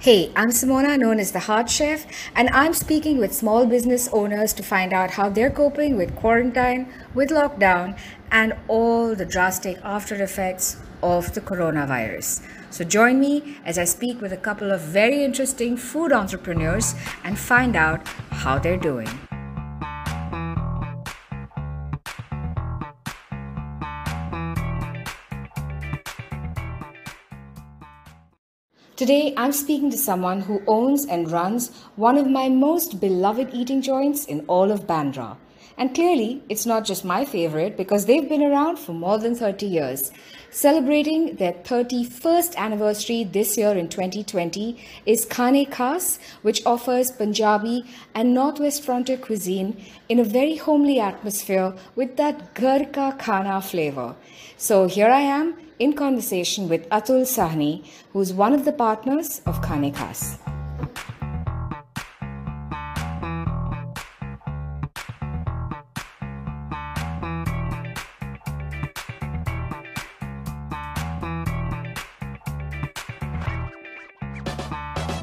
Hey, I'm Simona, known as the Heart Chef, and I'm speaking with small business owners to find out how they're coping with quarantine, with lockdown, and all the drastic after effects of the coronavirus. So join me as I speak with a couple of very interesting food entrepreneurs and find out how they're doing. Today, I'm speaking to someone who owns and runs one of my most beloved eating joints in all of Bandra. And clearly, it's not just my favorite because they've been around for more than 30 years. Celebrating their 31st anniversary this year in 2020 is Khane Khas, which offers Punjabi and Northwest Frontier cuisine in a very homely atmosphere with that ghar ka khana flavor. So here I am in conversation with Atul Sahni, who's one of the partners of Khane Khas.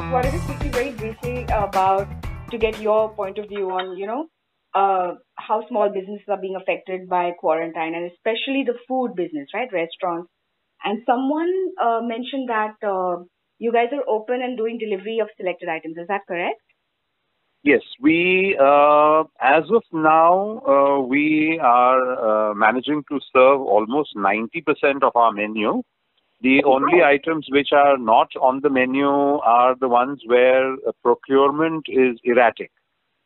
wanted to speak to you very briefly about to get your point of view on, you know, uh, how small businesses are being affected by quarantine and especially the food business, right? Restaurants. And someone uh, mentioned that uh, you guys are open and doing delivery of selected items. Is that correct? Yes, we, uh, as of now, uh, we are uh, managing to serve almost 90% of our menu. The only items which are not on the menu are the ones where procurement is erratic.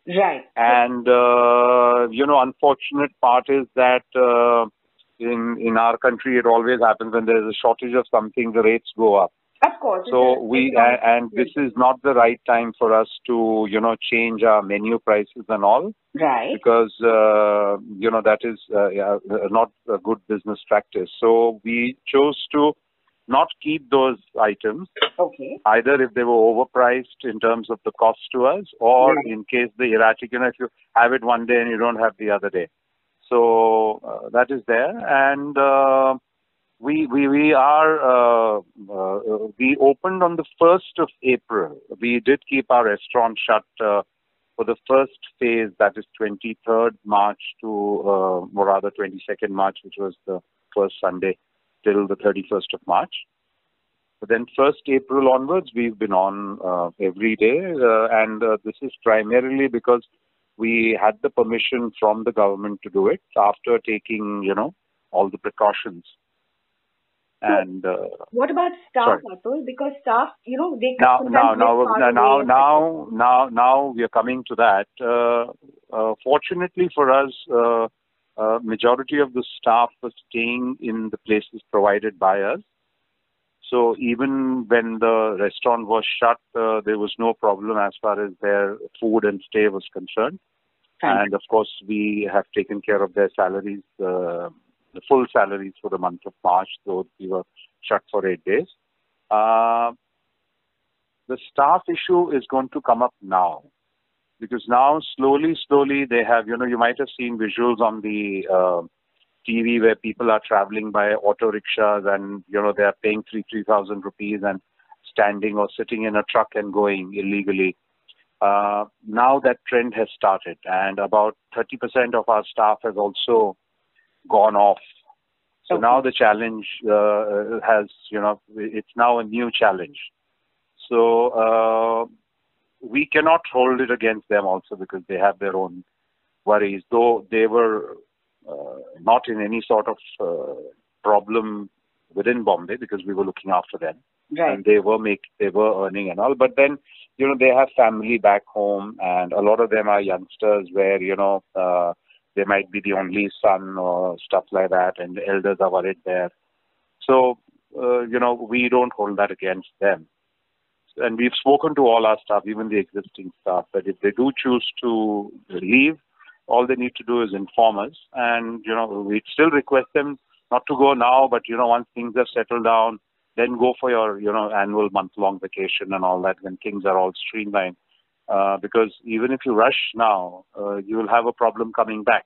Right. And, uh, you know, unfortunate part is that uh, in, in our country, it always happens when there's a shortage of something, the rates go up. Of course. So we, and, and this is not the right time for us to, you know, change our menu prices and all. Right. Because, uh, you know, that is uh, yeah, not a good business practice. So we chose to not keep those items. Okay. Either if they were overpriced in terms of the cost to us, or Right. in case the erratic, you know, if you have it one day and you don't have the other day. So uh, that is there, and uh, we we we are uh, uh, we opened on the first of April. We did keep our restaurant shut uh, for the first phase, that is 23rd March to, uh, or rather 22nd March, which was the first Sunday till the 31st of March. But then 1st April onwards, we've been on every day, and this is primarily because we had the permission from the government to do it after taking, you know, all the precautions. And uh, What about staff. Atul? Because staff, you know, they now, now, now, now, now, now, now, we are coming to that. Uh, uh, fortunately for us, uh, uh, majority of the staff was staying in the places provided by us. So even when the restaurant was shut, uh, there was no problem as far as their food and stay was concerned. And of course, we have taken care of their salaries, uh, the full salaries for the month of March, though we were shut for eight days. Uh, the staff issue is going to come up now because now slowly, slowly they have, you know, you might have seen visuals on the uh, TV where people are traveling by auto rickshaws and, you know, they are paying three, 3,000 rupees and standing or sitting in a truck and going illegally. Uh, now that trend has started and about 30% of our staff has also gone off. So Okay. now the challenge uh, has, you know, it's now a new challenge. So uh, we cannot hold it against them also because they have their own worries, though they were uh, not in any sort of uh, problem within Bombay because we were looking after them Right. and they were make they were earning and all. But then, you know, they have family back home, and a lot of them are youngsters where you know uh, they might be the only son or stuff like that, and the elders are worried there. So, uh, you know, we don't hold that against them. And we've spoken to all our staff, even the existing staff, that if they do choose to leave, all they need to do is inform us. And, you know, we still request them not to go now, but, you know, once things have settled down, then go for your, you know, annual month-long vacation and all that when things are all streamlined. Uh, because even if you rush now, uh, you will have a problem coming back.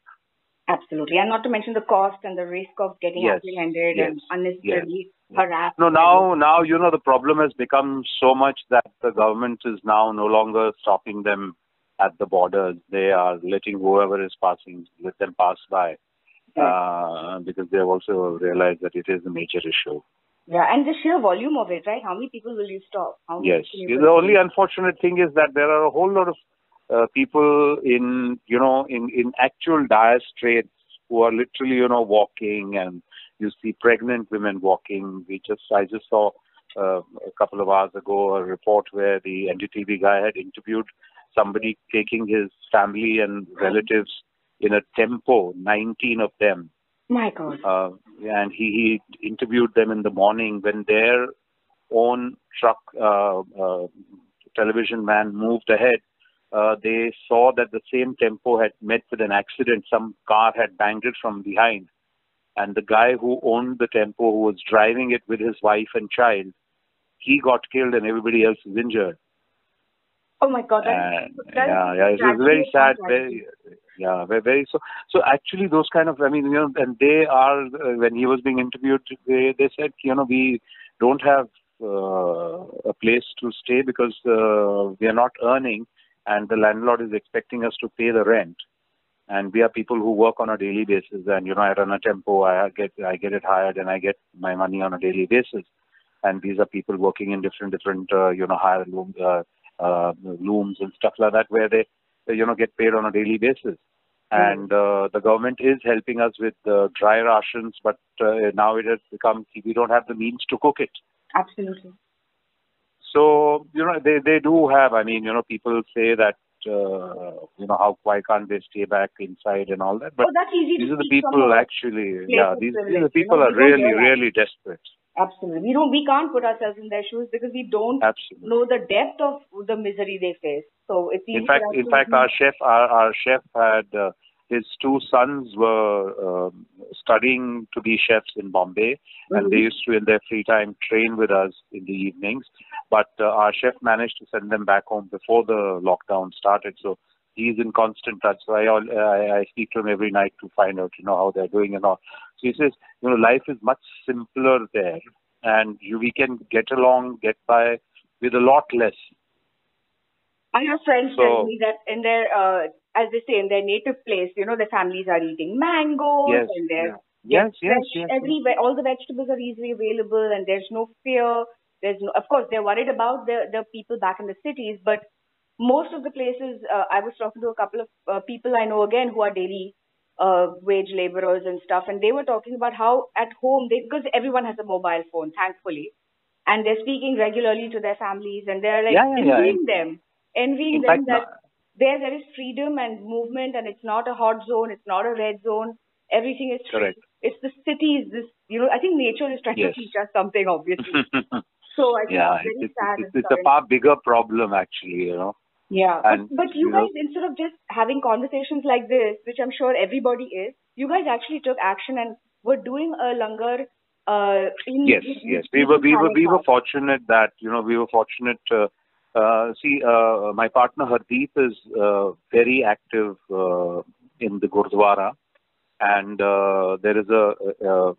Absolutely, and not to mention the cost and the risk of getting Yes, apprehended yes, and unnecessarily harassed. No, now, now you know the problem has become so much that the government is now no longer stopping them at the borders. They are letting whoever is passing let them pass by uh, because they have also realized that it is a major issue. Yeah, and the sheer volume of it, right? How many people will you stop? How many Yes. you The only unfortunate thing is that there are a whole lot of uh, people in, you know, in, in actual dire straits who are literally, you know, walking and you see pregnant women walking. We just, I just saw uh, a couple of hours ago a report where the NDTV guy had interviewed somebody taking his family and relatives in a tempo, 19 of them, My God. uh, and he, he interviewed them in the morning when their own truck uh, uh, television man moved ahead. Uh, they saw that the same tempo had met with an accident. Some car had banged it from behind, and the guy who owned the tempo, who was driving it with his wife and child, he got killed, and everybody else was injured. Oh my God. That, And, that yeah, yeah, it was very sad. Very, yeah, very, very so. So actually, those kind of, I mean, you know, and they are uh, when he was being interviewed, they they said, you know, we don't have uh, a place to stay because uh, we are not earning, and the landlord is expecting us to pay the rent. And we are people who work on a daily basis, and you know, I run a tempo, I get I get it hired, and I get my money on a daily basis. And these are people working in different different uh, you know higher loom, uh, uh, looms and stuff like that, where they you know get paid on a daily basis. And uh, the government is helping us with uh, dry rations, but uh, now it has become we don't have the means to cook it. Absolutely. So you know they they do have. I mean you know people say that uh, you know how why can't they stay back inside and all that, but oh, that's easy these are the people actually. Yeah, these, these are the people are really really desperate. Absolutely. We don't. We can't put ourselves in their shoes because we don't Absolutely. know the depth of the misery they face. So it's easy In fact, in fact, our chef, our, our chef had uh, his two sons were um studying to be chefs in Bombay, and they used to, in their free time, train with us in the evenings. But uh, our chef managed to send them back home before the lockdown started, so he's in constant touch. So I, I, I speak to him every night to find out, you know, how they're doing and all. So he says, you know, life is much simpler there, and you, we can get along, get by with a lot less. I have friends So- telling me that in their, uh, as they say, in their native place, you know, their families are eating mangoes Yes, and they're yeah. Yes, yes, yes. everywhere. All the vegetables are easily available, and there's no fear. There's no, of course, they're worried about the the people back in the cities, but most of the places, uh, I was talking to a couple of uh, people I know again who are daily uh, wage laborers and stuff, and they were talking about how at home they because everyone has a mobile phone, thankfully, and they're speaking regularly to their families, and they're like Yeah, yeah, yeah. envying them, envying In them fact, that there there is freedom and movement, and it's not a hot zone, it's not a red zone. Everything is free. Correct. It's the cities. This, you know, I think nature is trying Yes. to teach us something, obviously. So I think yeah, it's it's, it's, it's a far bigger problem actually, you know. Yeah, And, but, but you you know- guys, instead of just having conversations like this, which I'm sure everybody is, you guys actually took action and were doing a langar. Uh, in Yes, in- yes. We were we were we were fortunate that you know we were fortunate. Uh, uh, see, uh, my partner Hardeep is uh, very active uh, in the Gurdwara, and uh, there is a, a,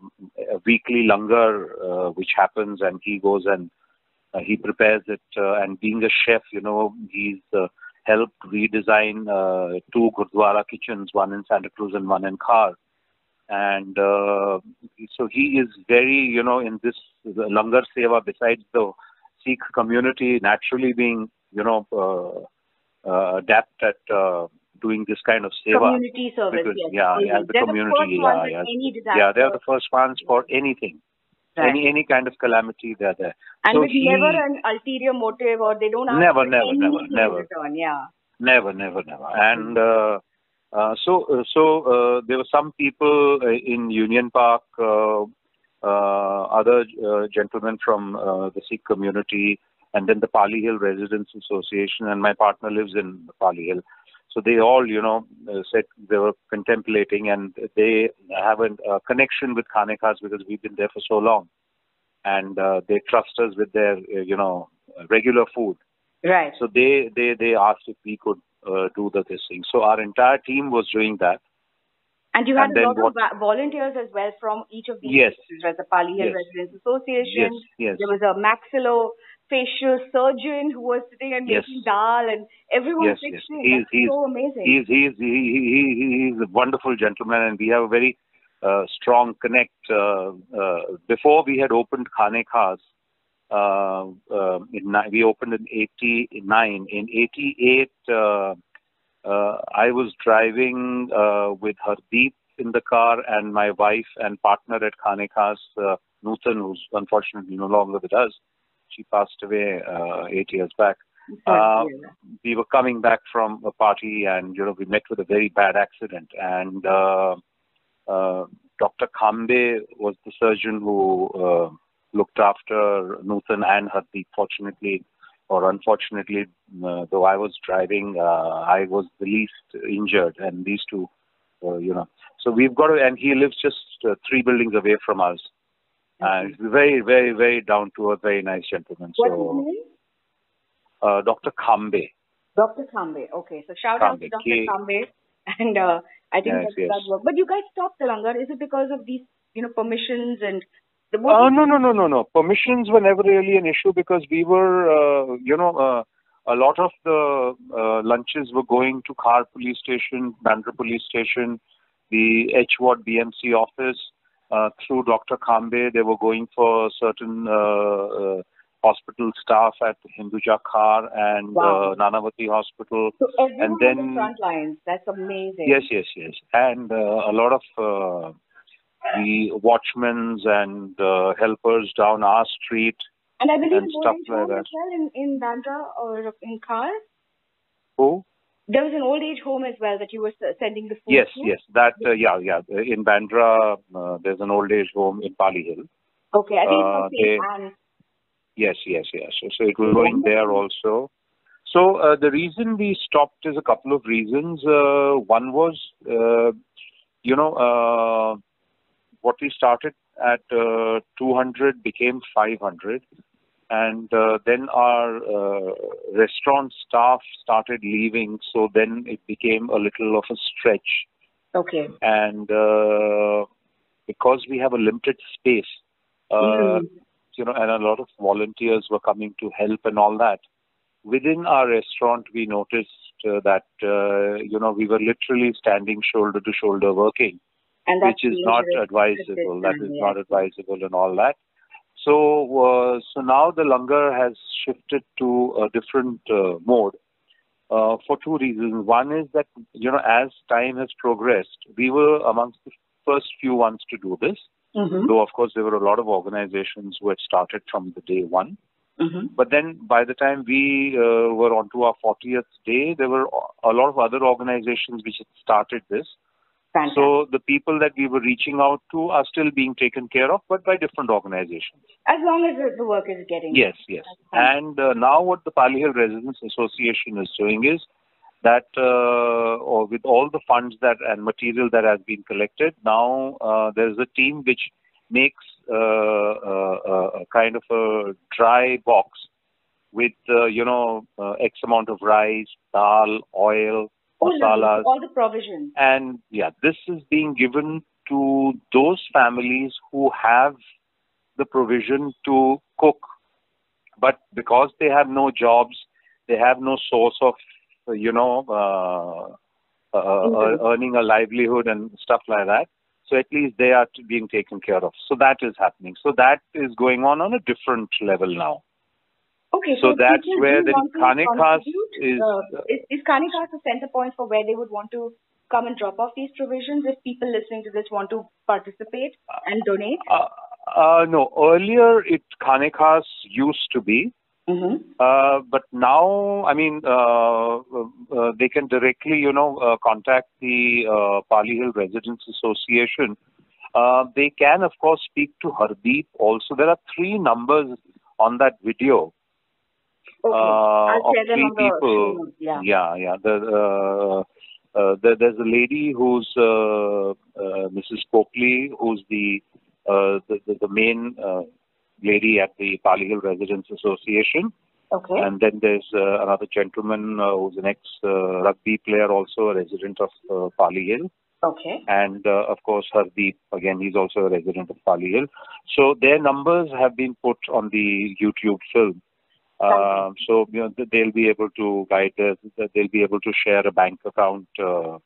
a weekly langar uh, which happens, and he goes and uh, he prepares it. Uh, and being a chef, you know, he's uh, helped redesign uh, two Gurdwara kitchens, one in Santa Cruz and one in Khar. And uh, so he is very, you know, in this Langar Seva, besides the Sikh community naturally being, you know, uh, uh, adept at uh, doing this kind of seva. community service. Because, yes. yeah, yeah, the They're community, the yeah, yeah. Yeah, they are the first ones for anything, Right. any any kind of calamity. They're there. and so with he- never an ulterior motive, or they don't ask Never, for never, never, never. return. Yeah. Never, never, never. And uh, uh, so, uh, so uh, there were some people uh, in Union Park, uh, uh, other uh, gentlemen from uh, the Sikh community, and then the Pali Hill Residents Association. And my partner lives in Pali Hill, so they all, you know, uh, said they were contemplating, and they have a connection with Khane Khas because we've been there for so long, and uh, they trust us with their, uh, you know, regular food. Right. So they they they asked if we could uh, do the this thing. So our entire team was doing that, And you had And a lot what- of volunteers as well from each of these Yes. places, right? The Pali Hill Yes. Residents Association. Yes, yes. There was a maxillofacial surgeon who was sitting and Yes. making dal, and everyone Yes, yes. He's- he's- so amazing. He's he's he, he, he, he's a wonderful gentleman, and we have a very uh, strong connect. Uh, uh, before we had opened Khane Khas, uh, uh, in, we opened in '89. In '88, uh, uh, I was driving uh, with Hardeep in the car and my wife and partner at Khane Khas, uh, Nutan, who's unfortunately no longer with us. She passed away uh, eight years back uh, to hear that. we were coming back from a party and you know we met with a very bad accident and uh, uh, Dr. Kambe was the surgeon who uh, looked after Nutan and Hardeep. Fortunately or unfortunately, uh, though I was driving, uh, I was the least injured, and these two, uh, you know. So we've got to, and he lives just uh, three buildings away from us. And he's very, very, very down to earth, very nice gentleman. What's his So, name? uh, Dr. Kambe. Dr. Kambe. Okay, so shout out to Dr. K- Kambe. And uh, I think Yes, that's yes. that work. But you guys stopped the langar. Is it because of these, you know, permissions and the Uh, no, no, no, no, no. Permissions were never really an issue because we were, uh, you know, uh, a lot of the uh, lunches were going to Khar police station, Bandra police station, the H Ward BMC office. Uh, through Dr. Kambe, they were going for certain uh, uh, hospital staff at Hinduja Khar and Wow. uh, Nanavati Hospital. So And then- the front lines. That's amazing. Yes, yes, yes. And uh, a lot of uh, the watchmen's and uh, helpers down our street. And I believe and stuff like that. in, in Bandra or in Khar. Who? There was an old age home as well that you were sending the food Yes, to. yes. That, uh, yeah, yeah. In Bandra, uh, there's an old age home in Pali Hill. Okay, I think Uh, it's they- Yes, yes, yes. So, so it was going there also. So uh, the reason we stopped is a couple of reasons. Uh, one was, uh, you know, uh, what we started at uh, 200 became 500. And uh, then our uh, restaurant staff started leaving, so then it became a little of a stretch. Okay. And uh, because we have a limited space, uh, Mm. you know, and a lot of volunteers were coming to help and all that. Within our restaurant, we noticed uh, that uh, you know we were literally standing shoulder to shoulder working, which is not advisable. at That this not advisable and all that. So, uh, so now the langar has shifted to a different uh, mode uh, for two reasons. One is that you know, as time has progressed, we were amongst the first few ones to do this. Mhm. Though, of course, there were a lot of organizations who had started from the day one. Mhm. But then, by the time we uh, were on to our 40th day, there were a lot of other organizations which had started this. Fantastic. So the people that we were reaching out to are still being taken care of, but by different organizations. as long as the, work is getting Yes, yes. And uh, now what the Pali Hill Residents Association is doing is that uh, or with all the funds that and material that has been collected, now uh, there's a team which makes uh, uh, uh, a kind of a dry box with uh, you know uh, X amount of rice, dal, oil, masalas, all the provisions. and yeah, this is being given to those families who have the provision to cook, but because they have no jobs, they have no source of, you know, uh, uh, uh, earning a livelihood and stuff like that. So at least they are being taken care of. So that is happening. So that is going on on a different level now. Okay, So so that's where the Khane Khas is- Uh, is, is Khane Khas a center point for where they would want to come and drop off these provisions if people listening to this want to participate and donate? Uh, uh, no, earlier it Khane Khas used to be. Mm-hmm. Uh, but now, I mean, uh, uh, they can directly, you know, uh, contact the uh, Pali Hill Residents Association. Uh, they can, of course, speak to Hardeep also. There are three numbers on that video Okay. uh, of three the people. Yeah. yeah, yeah. The, uh, uh, there, there's a lady who's uh, uh, Mrs. Copley, who's the uh, the, the, the main uh, lady at the Pali Hill Residents Association. Okay. And then there's uh, another gentleman uh, who's an ex uh, rugby player, also a resident of uh, Pali Hill. Okay. and uh, of course Hardeep again he's also a resident of Pali Hill. So their numbers have been put on the YouTube film. Uh, so you know they'll be able to guide us. They'll be able to share a bank account. Uh,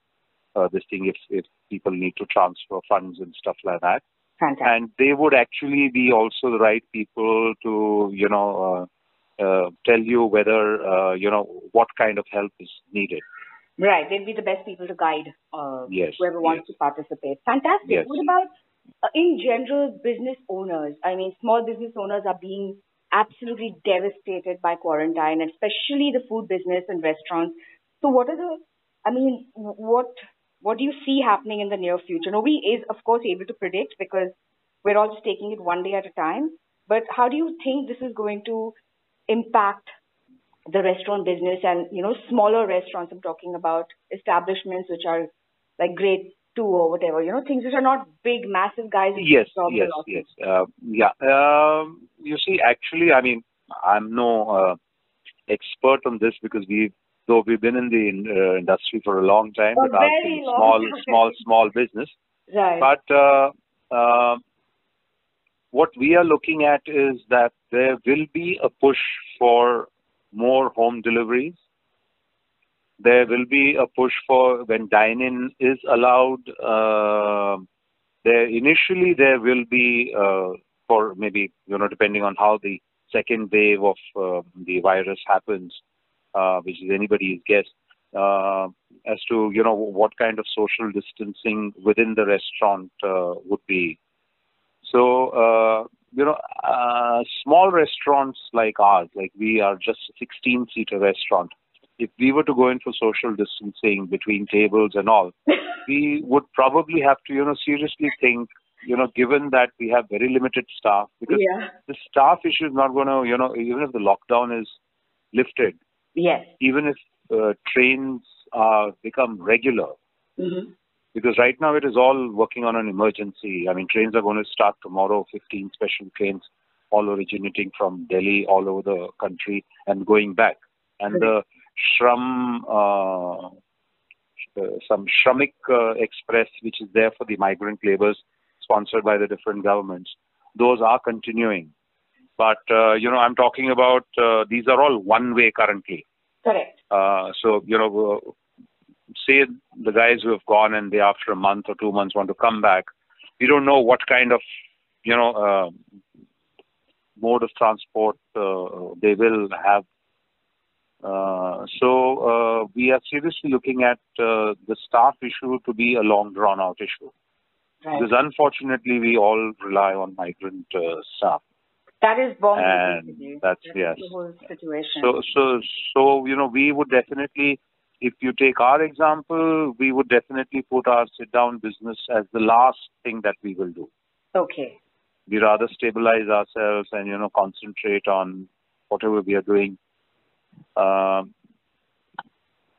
uh, this thing if if people need to transfer funds and stuff like that, Fantastic. and they would actually be also the right people to you know uh, uh, tell you whether uh, you know what kind of help is needed. Right. They'd be the best people to guide uh, Yes, whoever wants to participate. Fantastic. Yes. What about, uh, in general, business owners? I mean, small business owners are being absolutely devastated by quarantine, especially the food business and restaurants. So, what are the, I mean, what what do you see happening in the near future? Nobody is, of course, able to predict because we're all just taking it one day at a time. But how do you think this is going to impact the restaurant business and you know smaller restaurants i'm talking about establishments which are like grade two or whatever you know things which are not big massive guys Yes, yes, yes. Uh, yeah. Um, you see, actually, I mean, I'm no uh, expert on this because we, though we've been in the uh, industry for a long time, A but very long small, time. small, small business. right But uh, uh, what we are looking at is that there will be a push for more home deliveries. There will be a push for when dine-in is allowed. Uh, there initially there will be uh, for maybe you know depending on how the second wave of uh, the virus happens, uh, which is anybody's guess uh, as to you know what kind of social distancing within the restaurant uh, would be. So uh, you know, uh, small restaurants like ours, like we are just a 16-seater restaurant. If we were to go in for social distancing between tables and all, we would probably have to you know seriously think. You know, given that we have very limited staff, because yeah the staff issue is not going to, you know, even if the lockdown is lifted, yes even if uh, trains uh, become regular, hmm because right now it is all working on an emergency. I mean, trains are going to start tomorrow, 15 special trains, all originating from Delhi, all over the country, and going back. And the Shram, uh, some Shramik uh, Express, which is there for the migrant laborers, sponsored by the different governments, those are continuing. But, uh, you know, I'm talking about, uh, these are all one way currently. correct Uh, so, you know, uh, say the guys who have gone and they after a month or two months want to come back, we don't know what kind of, you know, mode of transport uh, they will have. Uh, so uh, we are seriously looking at uh, the staff issue to be a long drawn out issue right because unfortunately we all rely on migrant uh, staff. that is Bombay and that's- That's yes. the whole situation So, so, so, you know, we would definitely, if you take our example, we would definitely put our sit-down business as the last thing that we will do. okay We rather stabilize ourselves and, you know, concentrate on whatever we are doing. Um,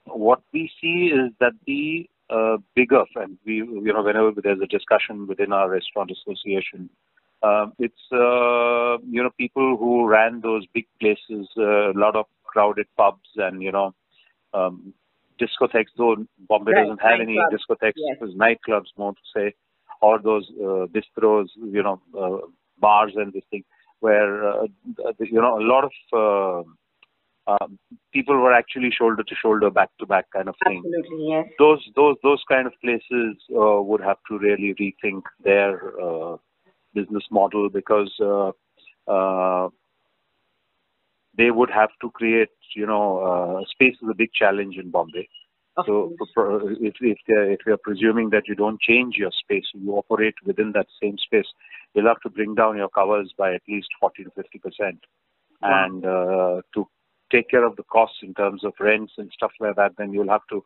what we see is that the uh, bigger, and we, you know, whenever there's a discussion within our restaurant association, um, it's uh, you know people who ran those big places, uh, a lot of crowded pubs, and you know um, discotheques. Though Bombay Right, doesn't have any nightclubs, discotheques, yes. it was nightclubs, more to say, or those uh, bistros, you know, uh, bars and this thing, where uh, you know a lot of uh, um, people were actually shoulder to shoulder, back to back kind of thing absolutely yes those those those kind of places uh, would have to really rethink their uh, business model because uh, uh, they would have to create you know uh, space is a big challenge in Bombay. of So pro- if if if we are presuming that you don't change your space, you operate within that same space, you'll have to bring down your covers by at least 40 to 50 percent, Wow. and uh, to take care of the costs in terms of rents and stuff like that, then you'll have to,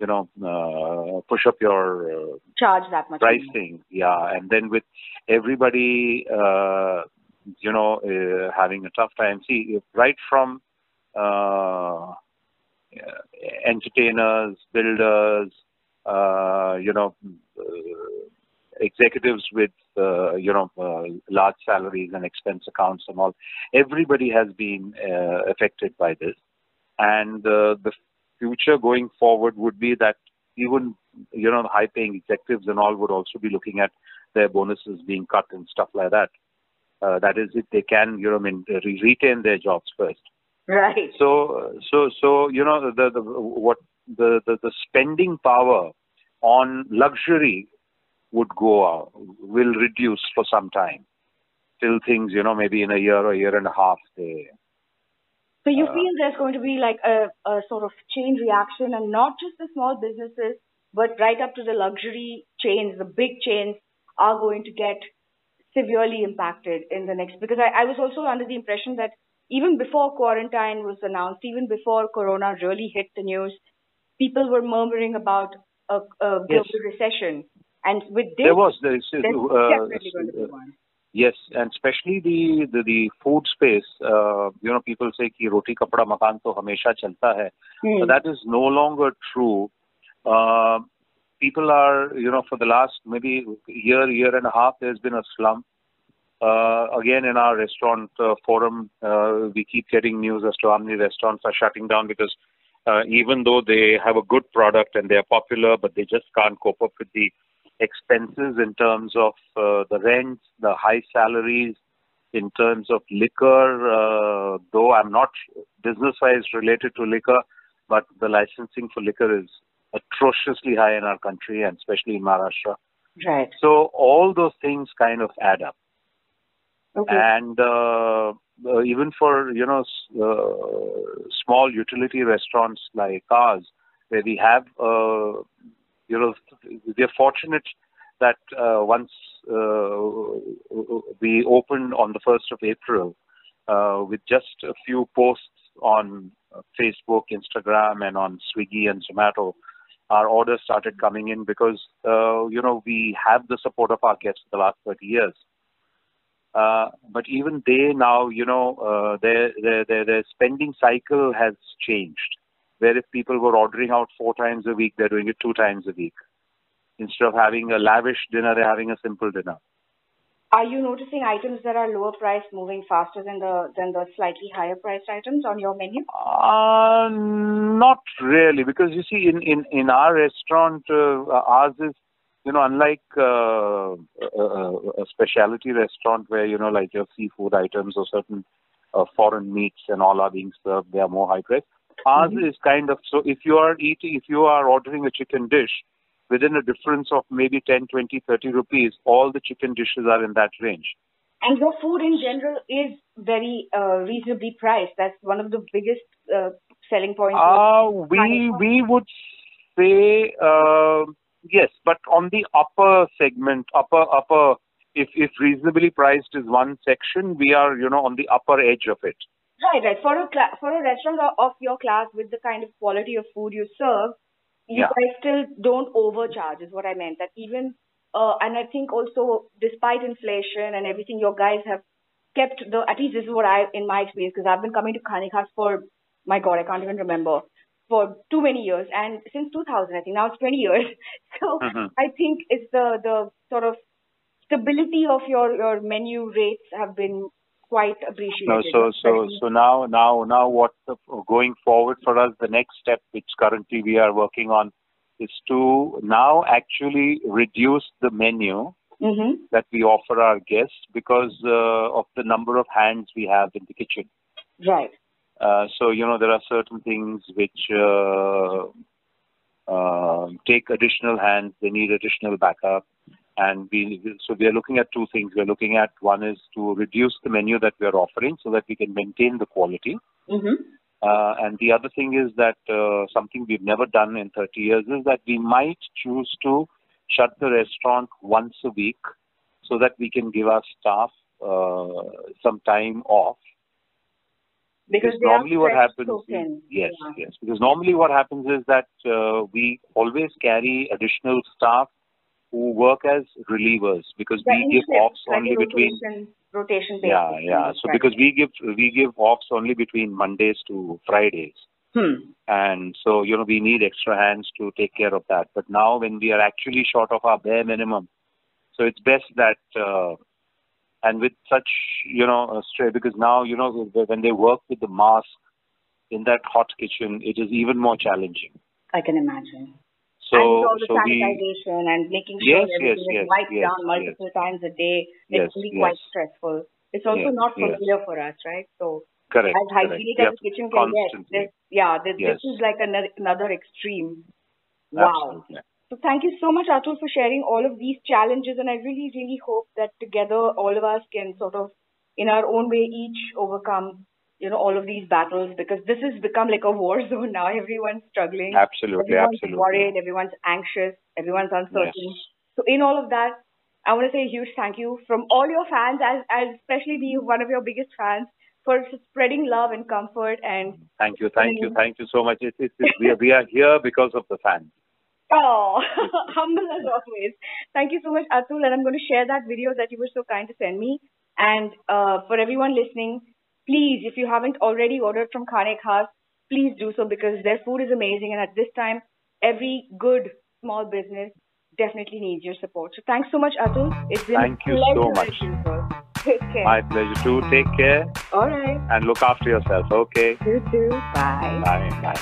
you know, uh, push up your uh, charge that much pricing. Yeah, and then with everybody, uh, you know, uh, having a tough time. See, right from uh, uh, entertainers, builders, uh, you know, uh, executives with, uh, you know, uh, large salaries and expense accounts and all, everybody has been uh, affected by this. And uh, the future going forward would be that even you know high paying executives and all would also be looking at their bonuses being cut and stuff like that. Uh, that is, if they can, you know, I mean, re- retain their jobs first. Right. So, so, so, you know, the, the what the, the the spending power on luxury would go out, will reduce for some time, till things, you know, maybe in a year or a year and a half, they. So you Uh, feel there's going to be like a, a sort of chain reaction, and not just the small businesses, but right up to the luxury chains, the big chains are going to get severely impacted in the next. Because I, I was also under the impression that even before quarantine was announced, even before Corona really hit the news, people were murmuring about a, a global Yes. recession, and with this, There was there is uh, definitely going to be one. Yes, and especially the the, the food space. Uh, you know, people say कि roti kapda makan to hamesha chalta hai. Hmm. But that is no longer true. Uh, people are, you know, for the last maybe year, year and a half, there's been a slump. Uh, again, in our restaurant uh, forum, uh, we keep getting news as to how many restaurants are shutting down because uh, even though they have a good product and they are popular, but they just can't cope up with the expenses in terms of uh, the rents, the high salaries, in terms of liquor. Uh, though I'm not business-wise related to liquor, but the licensing for liquor is atrociously high in our country and especially in Maharashtra. Right. So all those things kind of add up Okay. and uh, uh, even for you know uh, small utility restaurants like ours where we have uh, you know we're fortunate that uh, once uh, we opened on the 1st of April uh, with just a few posts on Facebook, Instagram, and on Swiggy and Zomato, our orders started coming in because uh, you know we have the support of our guests for the last 30 years. Uh, but even they now, you know, uh, their, their their their spending cycle has changed. Where if people were ordering out four times a week, they're doing it two times a week. Instead of having a lavish dinner, they're having a simple dinner. Are you noticing items that are lower priced moving faster than the than the slightly higher priced items on your menu? Uh, not really, because you see, in in in our restaurant, uh, ours is, you know, unlike uh, a, a specialty restaurant where you know, like your seafood items or certain uh, foreign meats and all are being served, they are more high priced. Ours is kind of so. If you are eating, if you are ordering a chicken dish, within a difference of maybe 10, 20, 30 rupees, all the chicken dishes are in that range. And your food in general is very uh, reasonably priced. That's one of the biggest uh, selling points. Uh, we we would say uh, yes, but on the upper segment, upper upper, if if reasonably priced is one section, we are you know on the upper edge of it. Right, right. For a cla- for a restaurant of your class with the kind of quality of food you serve, you Yeah. guys still don't overcharge. Is what I meant. That even uh, and I think also despite inflation and everything, your guys have kept the at least this is what I in my experience because I've been coming to Khane Khas for my god I can't even remember for too many years and since 2000 I think now it's 20 years so Mhm. I think it's the the sort of stability of your your menu rates have been quite appreciated. No, so so so now now now what the, going forward for us, the next step which currently we are working on is to now actually reduce the menu Mhm. that we offer our guests because uh, of the number of hands we have in the kitchen. right. Uh, so you know there are certain things which uh, uh, take additional hands. They need additional backup, and we so we are looking at two things. We are looking at one is to reduce the menu that we are offering so that we can maintain the quality. Mhm. Uh, and the other thing is that uh, something we've never done in 30 years is that we might choose to shut the restaurant once a week so that we can give our staff uh, some time off Because because normally what happens thin. yes Yeah. yes because normally what happens is that uh, we always carry additional staff who work as relievers because we give offs like only between rotation, rotation yeah yeah. so because we give we give offs only between mondays to fridays. Hmm. and so you know we need extra hands to take care of that. But now when we are actually short of our bare minimum so it's best that uh, and with such you know straight because now you know when they work with the mask in that hot kitchen it is even more challenging. I can imagine. So And all the so we sanitization and making sure Yes, everything yes, is yes, wiped yes, down multiple times a day. Yes, It's really quite yes. stressful. It's also Yes, not yes. familiar for us, right? So correct. as correct. hygienic Yep. as a kitchen can get, Constantly. this, yeah, this, Yes. this is like another, another extreme. Wow. Absolutely. So thank you so much, Atul, for sharing all of these challenges. And I really, really hope that together all of us can sort of, in our own way, each overcome, you know, all of these battles because this has become like a war zone now. Everyone's struggling. Absolutely. Everyone's Absolutely. worried. Everyone's anxious. Everyone's uncertain. yes. So in all of that, I want to say a huge thank you from all your fans, as, as especially be one of your biggest fans, for spreading love and comfort and Thank you. Thank you. Mm. Thank you so much. It, it, it, we, are, we are here because of the fans. Oh, humble as always. Thank you so much, Atul. And I'm going to share that video that you were so kind to send me. And uh, for everyone listening, please, if you haven't already ordered from Khane Khas, please do so because their food is amazing. And at this time, every good small business definitely needs your support. So thanks so much, Atul. It's been Thank a you so much. Take care. My pleasure too. Take care All right. and look after yourself. Okay. You too. Bye. Bye. Bye.